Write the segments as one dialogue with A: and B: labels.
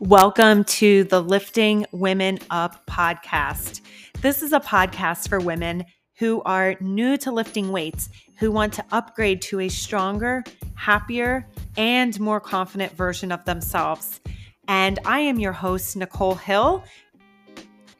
A: Welcome to the Lifting Women Up podcast. This is a podcast for women who are new to lifting weights, who want to upgrade to a stronger, happier, and more confident version of themselves. And I am your host, Nicole Hill,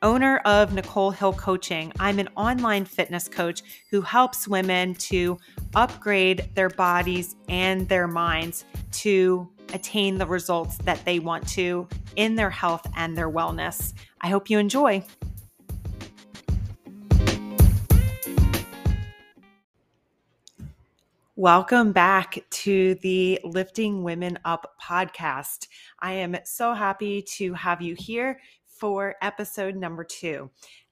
A: owner of Nicole Hill Coaching. I'm an online fitness coach who helps women to upgrade their bodies and their minds to attain the results that they want to in their health and their wellness. I hope you enjoy. Welcome back to the Lifting Women Up podcast. I am so happy to have you here for episode number two.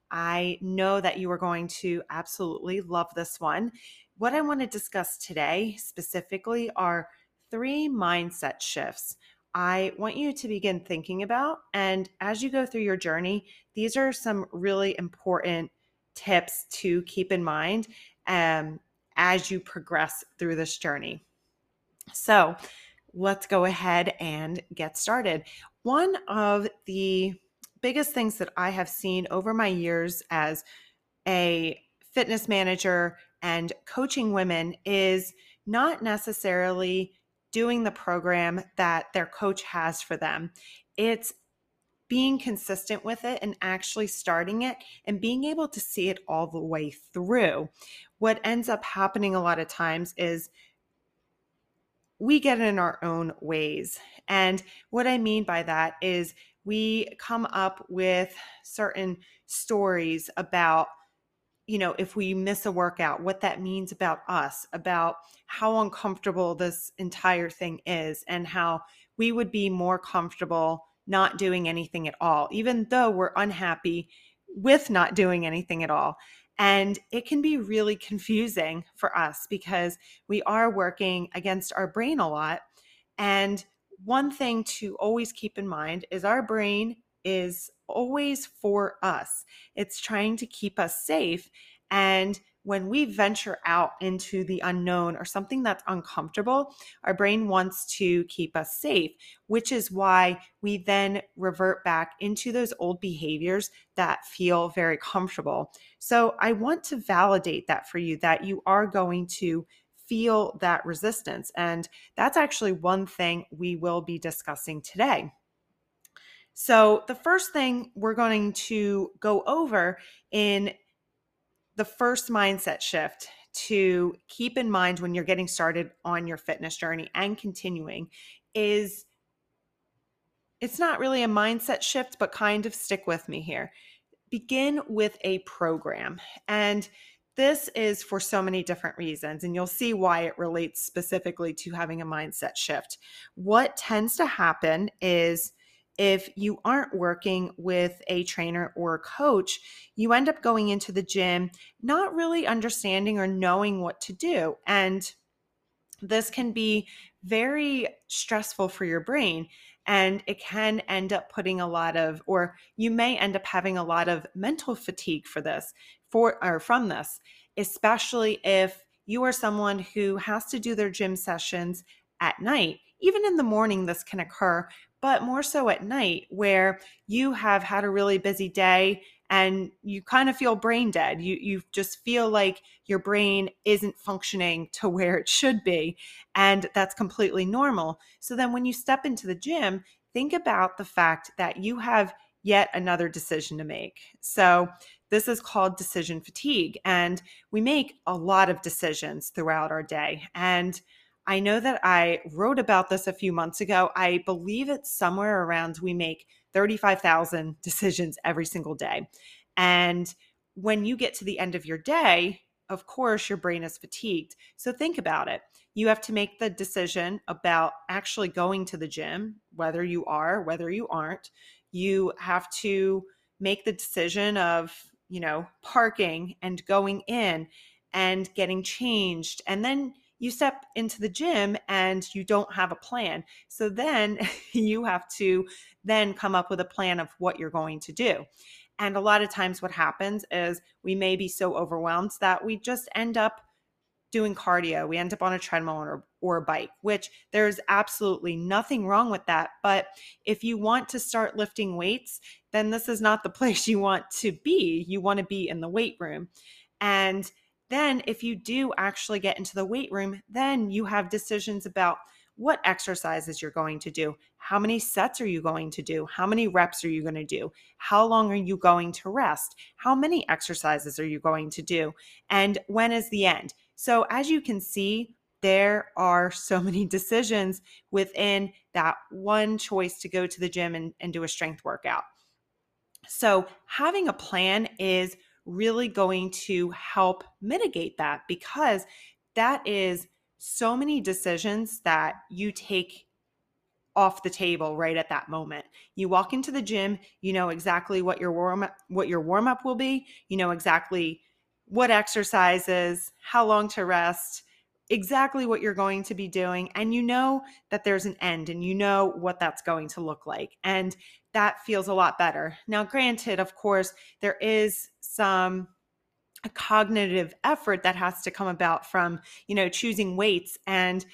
A: I know that you are going to absolutely love this one. What I want to discuss today specifically are three mindset shifts I want you to begin thinking about. And as you go through your journey, these are some really important tips to keep in mind um, as you progress through this journey. So let's go ahead and get started. One of the biggest things that I have seen over my years as a fitness manager and coaching women is not necessarily doing the program that their coach has for them. It's being consistent with it and actually starting it and being able to see it all the way through. What ends up happening a lot of times is we get in our own ways. And what I mean by that is we come up with certain stories about you know, if we miss a workout, what that means about us, about how uncomfortable this entire thing is, and how we would be more comfortable not doing anything at all, even though we're unhappy with not doing anything at all. And it can be really confusing for us because we are working against our brain a lot. And one thing to always keep in mind is our brain is always for us. It's trying to keep us safe. And when we venture out into the unknown or something that's uncomfortable, our brain wants to keep us safe, which is why we then revert back into those old behaviors that feel very comfortable. So I want to validate that for you that you are going to feel that resistance. And that's actually one thing we will be discussing today. So, the first thing we're going to go over in the first mindset shift to keep in mind when you're getting started on your fitness journey and continuing is it's not really a mindset shift, but kind of stick with me here. Begin with a program. And this is for so many different reasons, and you'll see why it relates specifically to having a mindset shift. What tends to happen is if you aren't working with a trainer or a coach, you end up going into the gym not really understanding or knowing what to do. And this can be very stressful for your brain. And it can end up putting a lot of, or you may end up having a lot of mental fatigue for this, for or from this, especially if you are someone who has to do their gym sessions at night. Even in the morning, this can occur, but more so at night where you have had a really busy day and you kind of feel brain dead. You you just feel like your brain isn't functioning to where it should be and that's completely normal. So then when you step into the gym, think about the fact that you have yet another decision to make. So this is called decision fatigue and we make a lot of decisions throughout our day and I know that I wrote about this a few months ago. I believe it's somewhere around we make 35,000 decisions every single day. And when you get to the end of your day, of course, your brain is fatigued. So think about it. You have to make the decision about actually going to the gym, whether you are, whether you aren't. You have to make the decision of, you know, parking and going in and getting changed. And then you step into the gym and you don't have a plan. So then you have to then come up with a plan of what you're going to do. And a lot of times what happens is we may be so overwhelmed that we just end up doing cardio, we end up on a treadmill or, or a bike, which there's absolutely nothing wrong with that. But if you want to start lifting weights, then this is not the place you want to be. You want to be in the weight room. And then if you do actually get into the weight room, then you have decisions about what exercises you're going to do, how many sets are you going to do, how many reps are you going to do, how long are you going to rest, how many exercises are you going to do, and when is the end. So, as you can see, there are so many decisions within that one choice to go to the gym and, and do a strength workout. So, having a plan is really going to help mitigate that because that is so many decisions that you take off the table right at that moment. You walk into the gym, you know exactly what your warm up what your warm up will be, you know exactly what exercises, how long to rest, exactly what you're going to be doing and you know that there's an end and you know what that's going to look like. And that feels a lot better. Now granted, of course, there is some a cognitive effort that has to come about from you know choosing weights and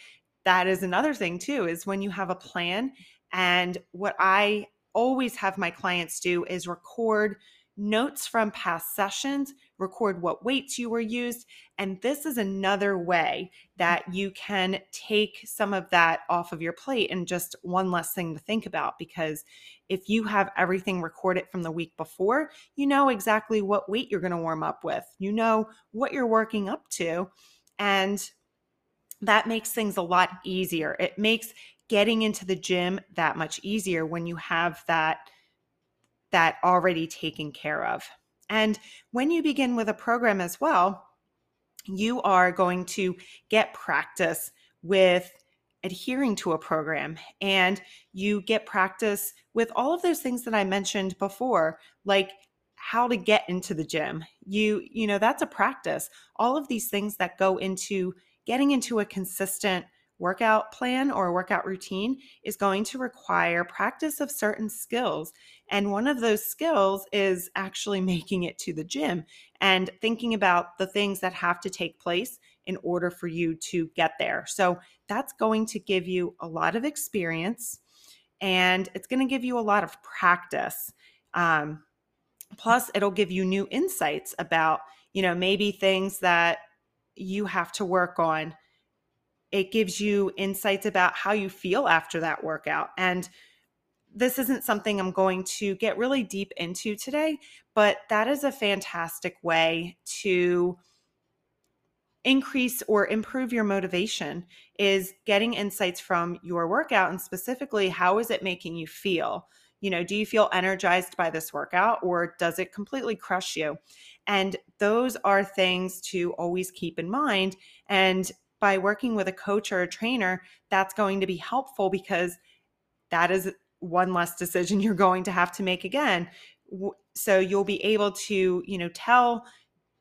A: that is another thing too is when you have a plan and what i always have my clients do is record notes from past sessions, record what weights you were used. And this is another way that mm-hmm. you can take some of that off of your plate and just one less thing to think about. Because if you have everything recorded from the week before, you know exactly what weight you're going to warm up with, you know what you're working up to. And that makes things a lot easier. It makes getting into the gym that much easier when you have that that already taken care of. And when you begin with a program as well, you are going to get practice with adhering to a program and you get practice with all of those things that I mentioned before, like how to get into the gym. You, you know, that's a practice. All of these things that go into getting into a consistent workout plan or workout routine is going to require practice of certain skills. And one of those skills is actually making it to the gym and thinking about the things that have to take place in order for you to get there. So that's going to give you a lot of experience and it's going to give you a lot of practice. Um, plus, it'll give you new insights about, you know, maybe things that you have to work on it gives you insights about how you feel after that workout. And this isn't something I'm going to get really deep into today, but that is a fantastic way to increase or improve your motivation is getting insights from your workout and specifically how is it making you feel you know do you feel energized by this workout or does it completely crush you and those are things to always keep in mind and by working with a coach or a trainer, that's going to be helpful because that is one less decision you're going to have to make again. So you'll be able to, you know, tell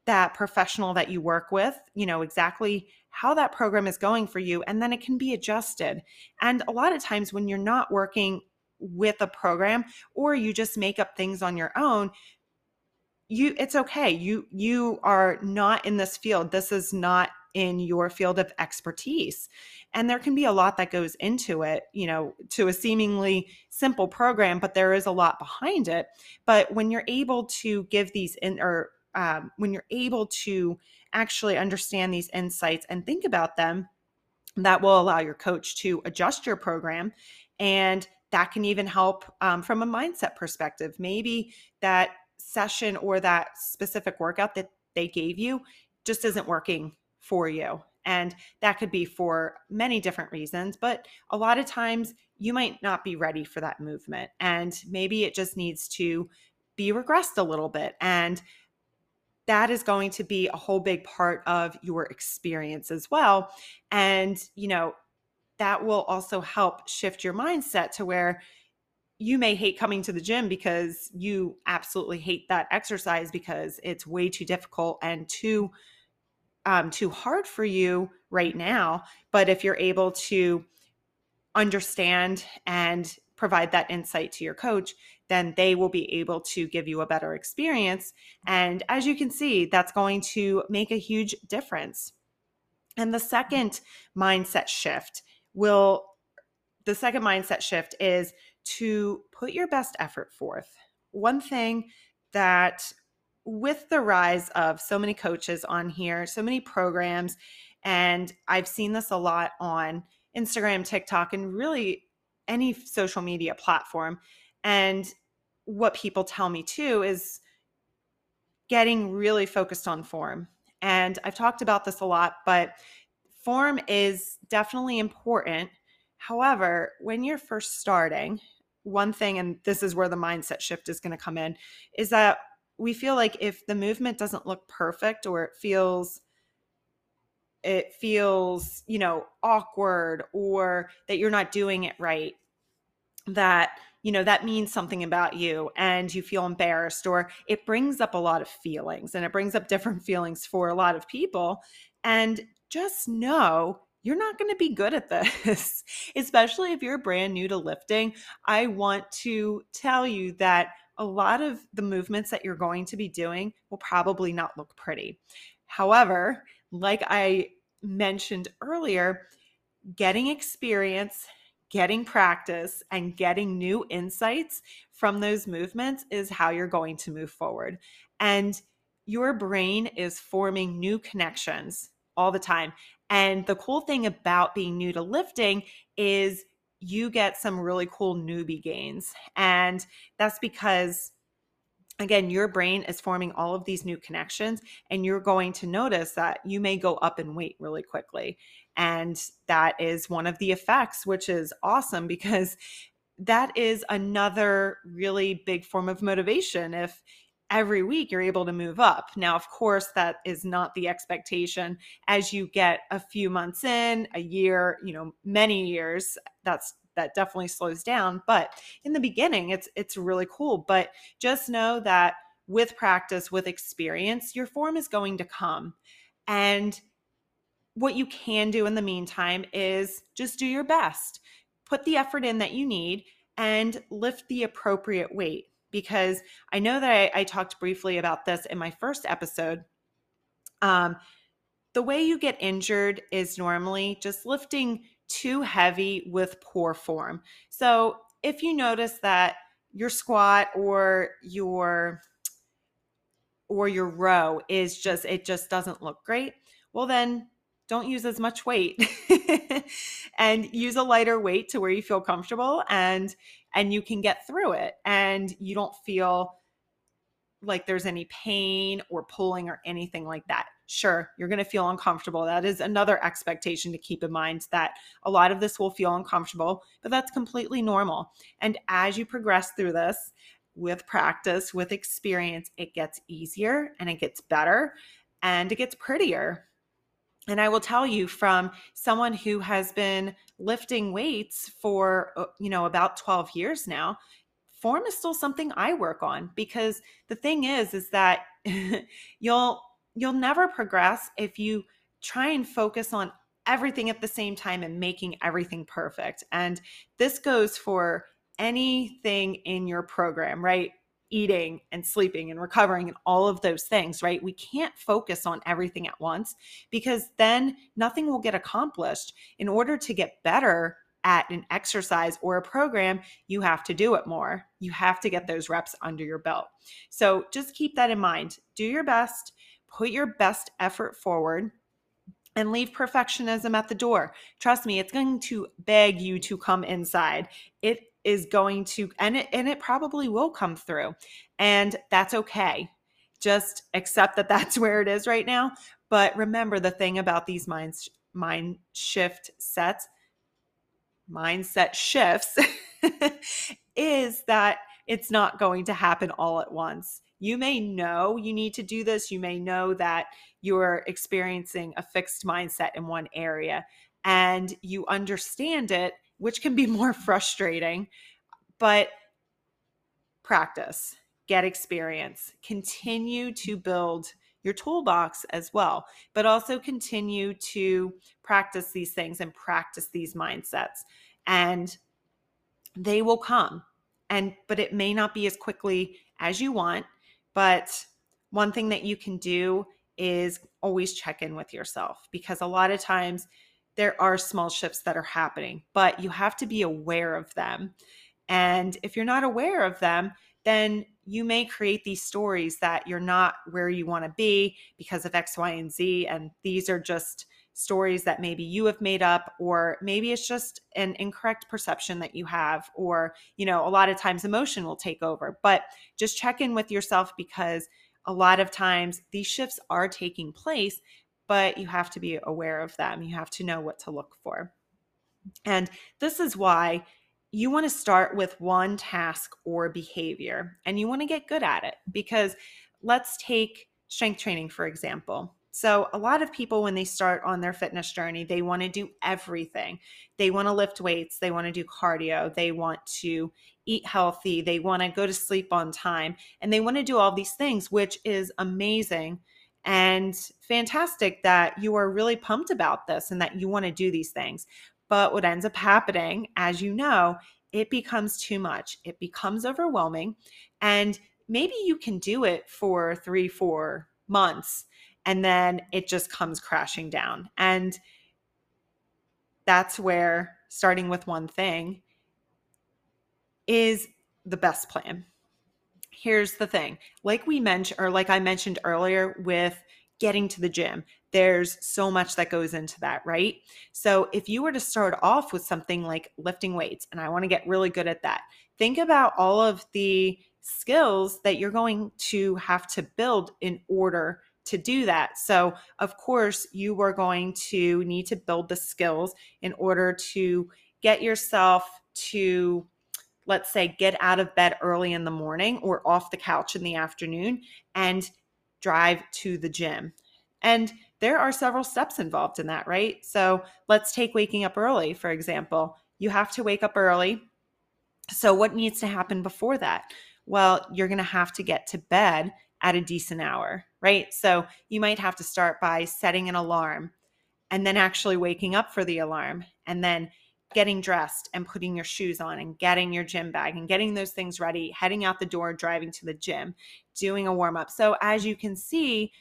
A: that professional that you work with, you know, exactly how that program is going for you and then it can be adjusted. And a lot of times when you're not working with a program or you just make up things on your own, you it's okay. You you are not in this field. This is not in your field of expertise. And there can be a lot that goes into it, you know, to a seemingly simple program, but there is a lot behind it. But when you're able to give these in or um, when you're able to actually understand these insights and think about them, that will allow your coach to adjust your program and that can even help um, from a mindset perspective. Maybe that session or that specific workout that they gave you just isn't working for you. And that could be for many different reasons, but a lot of times you might not be ready for that movement. And maybe it just needs to be regressed a little bit. And that is going to be a whole big part of your experience as well. And, you know, that will also help shift your mindset to where you may hate coming to the gym because you absolutely hate that exercise because it's way too difficult and too um, too hard for you right now. But if you're able to understand and provide that insight to your coach, then they will be able to give you a better experience. And as you can see, that's going to make a huge difference. And the second mindset shift will, the second mindset shift is to put your best effort forth. One thing that with the rise of so many coaches on here, so many programs, and I've seen this a lot on Instagram, TikTok, and really any social media platform. And what people tell me too is getting really focused on form. And I've talked about this a lot, but form is definitely important. However, when you're first starting, one thing, and this is where the mindset shift is going to come in, is that we feel like if the movement doesn't look perfect or it feels it feels you know awkward or that you're not doing it right that you know that means something about you and you feel embarrassed or it brings up a lot of feelings and it brings up different feelings for a lot of people. And just know you're not going to be good at this especially if you're brand new to lifting. I want to tell you that a lot of the movements that you're going to be doing will probably not look pretty however like i mentioned earlier getting experience getting practice and getting new insights from those movements is how you're going to move forward. And your brain is forming new connections all the time. And the cool thing about being new to lifting is you get some really cool newbie gains. And that's because again, your brain is forming all of these new connections, and you're going to notice that you may go up in weight really quickly. And that is one of the effects, which is awesome because that is another really big form of motivation. If every week you're able to move up. Now, of course, that is not the expectation. As you get a few months in, a year, you know, many years. That's that definitely slows down. But in the beginning it's it's really cool. But just know that with practice with experience your form is going to come. And what you can do in the meantime is just do your best. Put the effort in that you need and lift the appropriate weight because i know that i, I talked briefly about this in my first episode um, the way you get injured is normally just lifting too heavy with poor form. So if you notice that your squat or your or your row is just it just doesn't look great, well then don't use as much weight and use a lighter weight to where you feel comfortable and and you can get through it and you don't feel like there's any pain or pulling or anything like that. Sure, you're going to feel uncomfortable. That is another expectation to keep in mind that a lot of this will feel uncomfortable, but that's completely normal. And as you progress through this with practice, with experience, it gets easier and it gets better and it gets prettier. And I will tell you from someone who has been lifting weights for, uh, you know, about 12 years now, form is still something I work on because the thing is is that you'll you'll never progress if you try and focus on everything at the same time and making everything perfect. And this goes for anything in your program, right? Eating and sleeping and recovering and all of those things, right? We can't focus on everything at once because then nothing will get accomplished. In order to get better, at an exercise or a program, you have to do it more. You have to get those reps under your belt. So just keep that in mind. Do your best, put your best effort forward, and leave perfectionism at the door. Trust me, it's going to beg you to come inside. It is going to and it and it probably will come through. And that's okay. Just accept that that's where it is right now, but remember the thing about these mind mind shift sets mindset shifts is that it's not going to happen all at once. You may know you need to do this. You may know that you're experiencing a fixed mindset in one area and you understand it, which can be more frustrating, but practice, get experience, continue to build your toolbox as well, but also continue to practice these things and practice these mindsets. And they will come. And but it may not be as quickly as you want, but one thing that you can do is always check in with yourself because a lot of times there are small shifts that are happening, but you have to be aware of them. And if you're not aware of them, then you may create these stories that you're not where you want to be because of X, Y, and Z. And these are just stories that maybe you have made up or maybe it's just an incorrect perception that you have or you know a lot of times emotion will take over but just check in with yourself because a lot of times these shifts are taking place but you have to be aware of them. You have to know what to look for. And this is why you want to start with one task or behavior and you want to get good at it because let's take strength training for example. So, a lot of people, when they start on their fitness journey, they want to do everything. They want to lift weights, they want to do cardio, they want to eat healthy, they want to go to sleep on time, and they want to do all these things, which is amazing and fantastic that you are really pumped about this and that you want to do these things. But what ends up happening, as you know, it becomes too much, it becomes overwhelming, and maybe you can do it for three, four months and then it just comes crashing down. And that's where starting with one thing is the best plan. Here's the thing like we mentioned, or like I mentioned earlier with getting to the gym, there's so much that goes into that, right? So if you were to start off with something like lifting weights, and I want to get really good at that, think about all of the skills that you're going to have to build in order to do that. So, of course, you are going to need to build the skills in order to get yourself to, let's say, get out of bed early in the morning or off the couch in the afternoon and drive to the gym. And there are several steps involved in that, right? So, let's take waking up early, for example. You have to wake up early. So, what needs to happen before that? Well, you're going to have to get to bed at a decent hour, right? So you might have to start by setting an alarm and then actually waking up for the alarm and then getting dressed and putting your shoes on and getting your gym bag and getting those things ready, heading out the door, driving to the gym, doing a warm up. So as you can see,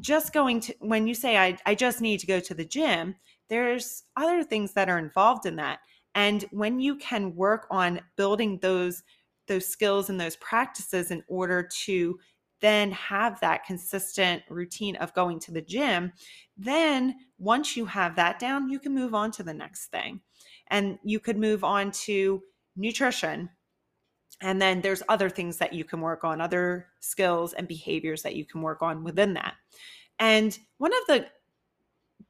A: just going to when you say I, I just need to go to the gym, there's other things that are involved in that. And when you can work on building those those skills and those practices in order to then have that consistent routine of going to the gym, then once you have that down, you can move on to the next thing. And you could move on to nutrition. And then there's other things that you can work on, other skills and behaviors that you can work on within that. And one of the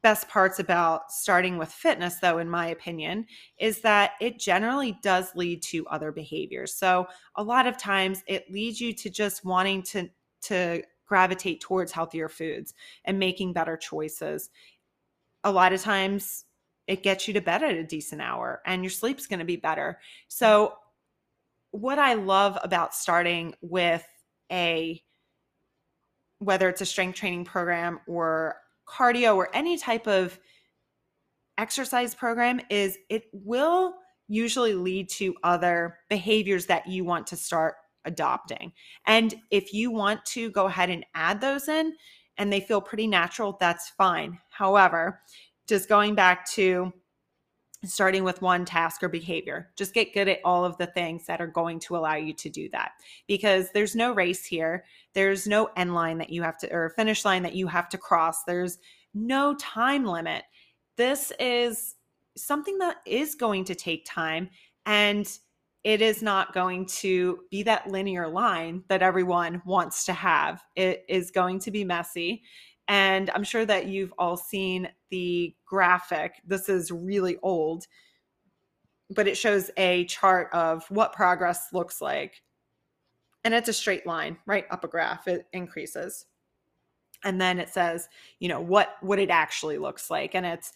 A: best parts about starting with fitness, though, in my opinion, is that it generally does lead to other behaviors. So, a lot of times it leads you to just wanting to to gravitate towards healthier foods and making better choices. A lot of times it gets you to bed at a decent hour and your sleep's going to be better. So what I love about starting with a whether it's a strength training program or cardio or any type of exercise program is it will usually lead to other behaviors that you want to start adopting. And if you want to go ahead and add those in and they feel pretty natural, that's fine. However, just going back to starting with one task or behavior, just get good at all of the things that are going to allow you to do that because there's no race here. There's no end line that you have to, or finish line that you have to cross. There's no time limit. This is something that is going to take time. And it is not going to be that linear line that everyone wants to have. It is going to be messy. And I'm sure that you've all seen the graphic. This is really old, but it shows a chart of what progress looks like. And it's a straight line, right? Up a graph, it increases. And then it says, you know, what what it actually looks like. And it's,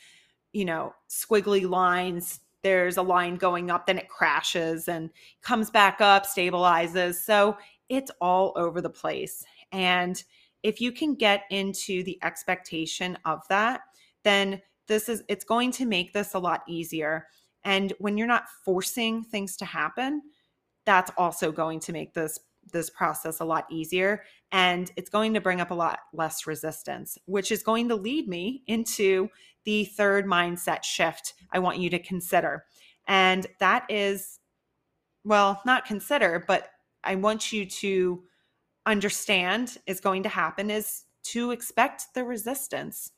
A: you know, squiggly lines there's a line going up, then it crashes and comes back up, stabilizes. So it's all over the place. And if you can get into the expectation of that, then this is it's going to make this a lot easier. And when you're not forcing things to happen, that's also going to make this this process a lot easier and it's going to bring up a lot less resistance, which is going to lead me into the third mindset shift I want you to consider. And that is, well, not consider, but I want you to understand is going to happen is to expect the resistance.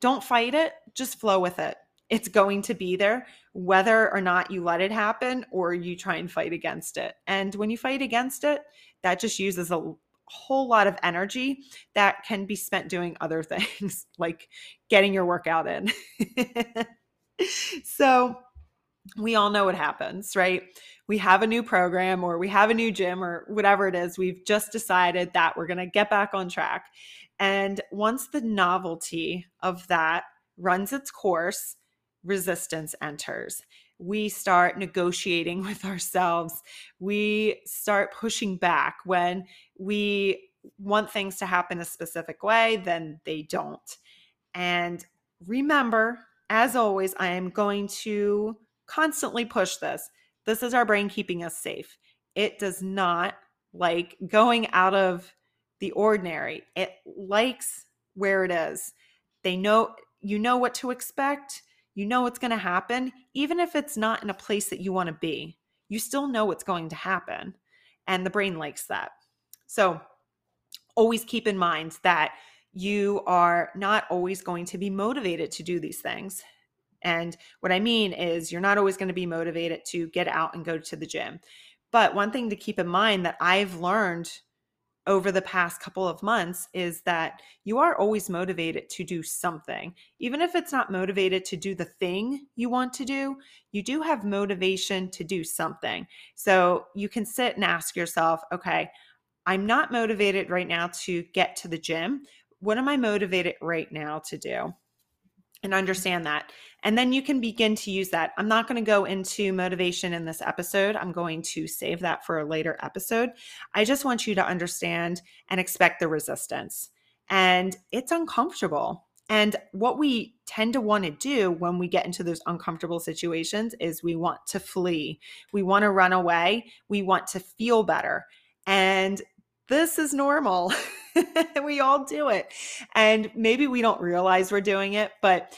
A: Don't fight it, just flow with it. It's going to be there, whether or not you let it happen or you try and fight against it. And when you fight against it, that just uses a whole lot of energy that can be spent doing other things like getting your workout in. so, we all know what happens, right? We have a new program or we have a new gym or whatever it is. We've just decided that we're going to get back on track. And once the novelty of that runs its course, resistance enters. We start negotiating with ourselves. We start pushing back when we want things to happen a specific way, then they don't. And remember, as always, I am going to constantly push this. This is our brain keeping us safe. It does not like going out of the ordinary. It likes where it is. They know you know what to expect. You know what's going to happen even if it's not in a place that you want to be. You still know what's going to happen and the brain likes that. So always keep in mind that you are not always going to be motivated to do these things. And what I mean is, you're not always going to be motivated to get out and go to the gym. But one thing to keep in mind that I've learned over the past couple of months is that you are always motivated to do something. Even if it's not motivated to do the thing you want to do, you do have motivation to do something. So you can sit and ask yourself, okay, I'm not motivated right now to get to the gym. What am I motivated right now to do? And understand that. And then you can begin to use that. I'm not going to go into motivation in this episode. I'm going to save that for a later episode. I just want you to understand and expect the resistance. And it's uncomfortable. And what we tend to want to do when we get into those uncomfortable situations is we want to flee. We want to run away. We want to feel better. And this is normal. we all do it. And maybe we don't realize we're doing it, but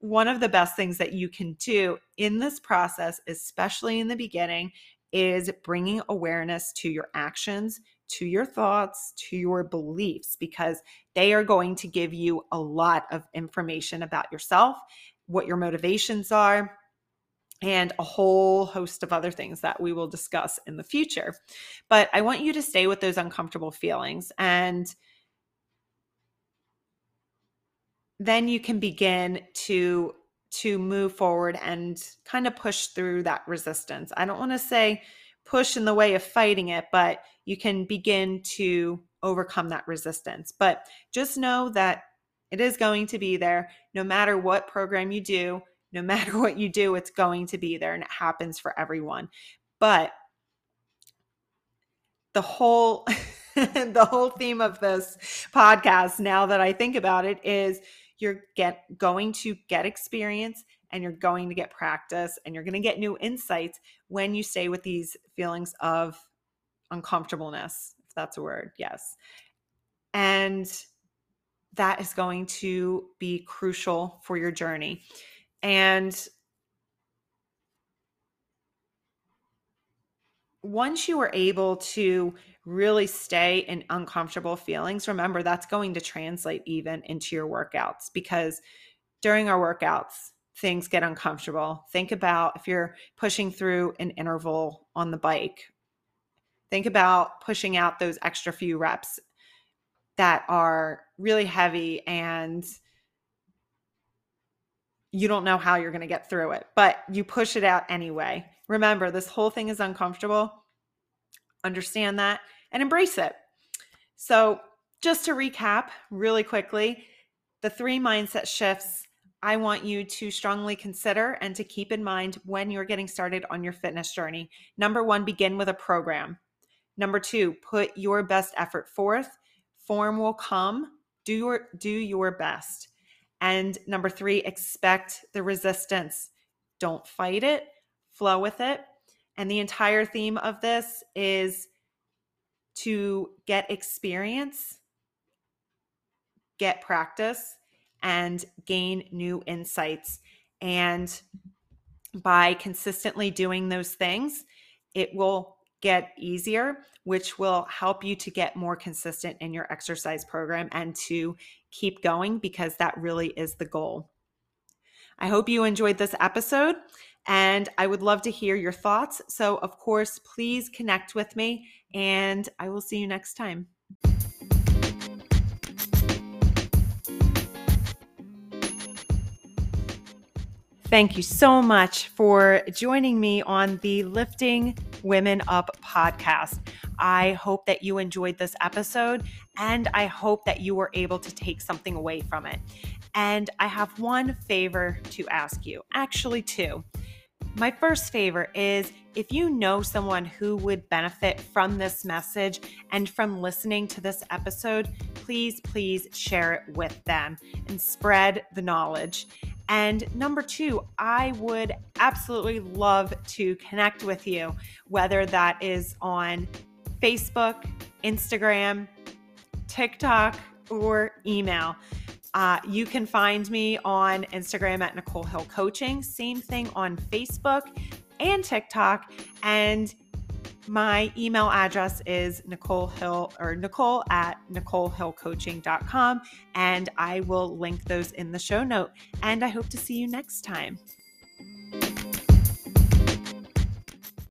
A: one of the best things that you can do in this process, especially in the beginning, is bringing awareness to your actions, to your thoughts, to your beliefs, because they are going to give you a lot of information about yourself, what your motivations are, and a whole host of other things that we will discuss in the future. But I want you to stay with those uncomfortable feelings and then you can begin to to move forward and kind of push through that resistance. I don't want to say push in the way of fighting it, but you can begin to overcome that resistance. But just know that it is going to be there no matter what program you do no matter what you do, it's going to be there and it happens for everyone. But the whole the whole theme of this podcast now that I think about it is you're get going to get experience and you're going to get practice and you're going to get new insights when you stay with these feelings of uncomfortableness if that's a word yes and that is going to be crucial for your journey and once you are able to really stay in uncomfortable feelings, remember that's going to translate even into your workouts because during our workouts, things get uncomfortable. Think about if you're pushing through an interval on the bike, think about pushing out those extra few reps that are really heavy and you don't know how you're going to get through it, but you push it out anyway. Remember, this whole thing is uncomfortable. Understand that and embrace it. So, just to recap really quickly, the three mindset shifts I want you to strongly consider and to keep in mind when you're getting started on your fitness journey. Number one, begin with a program. Number two, put your best effort forth. Form will come. Do your do your best. And number three, expect the resistance. Don't fight it, flow with it. And the entire theme of this is to get experience, get practice, and gain new insights. And by consistently doing those things, it will get easier, which will help you to get more consistent in your exercise program and to keep going because that really is the goal. I hope you enjoyed this episode and I would love to hear your thoughts. So, of course, please connect with me and I will see you next time. Thank you so much for joining me on the Lifting Women Up podcast. I hope that you enjoyed this episode and I hope that you were able to take something away from it. And I have one favor to ask you actually, two. My first favor is if you know someone who would benefit from this message and from listening to this episode, please, please share it with them and spread the knowledge. And number two, I would absolutely love to connect with you, whether that is on Facebook, Instagram, TikTok, or email. Uh, you can find me on Instagram at Nicole Hill Coaching. Same thing on Facebook and TikTok. And my email address is Nicole Hill or Nicole at NicoleHillCoaching.com. And I will link those in the show note. And I hope to see you next time.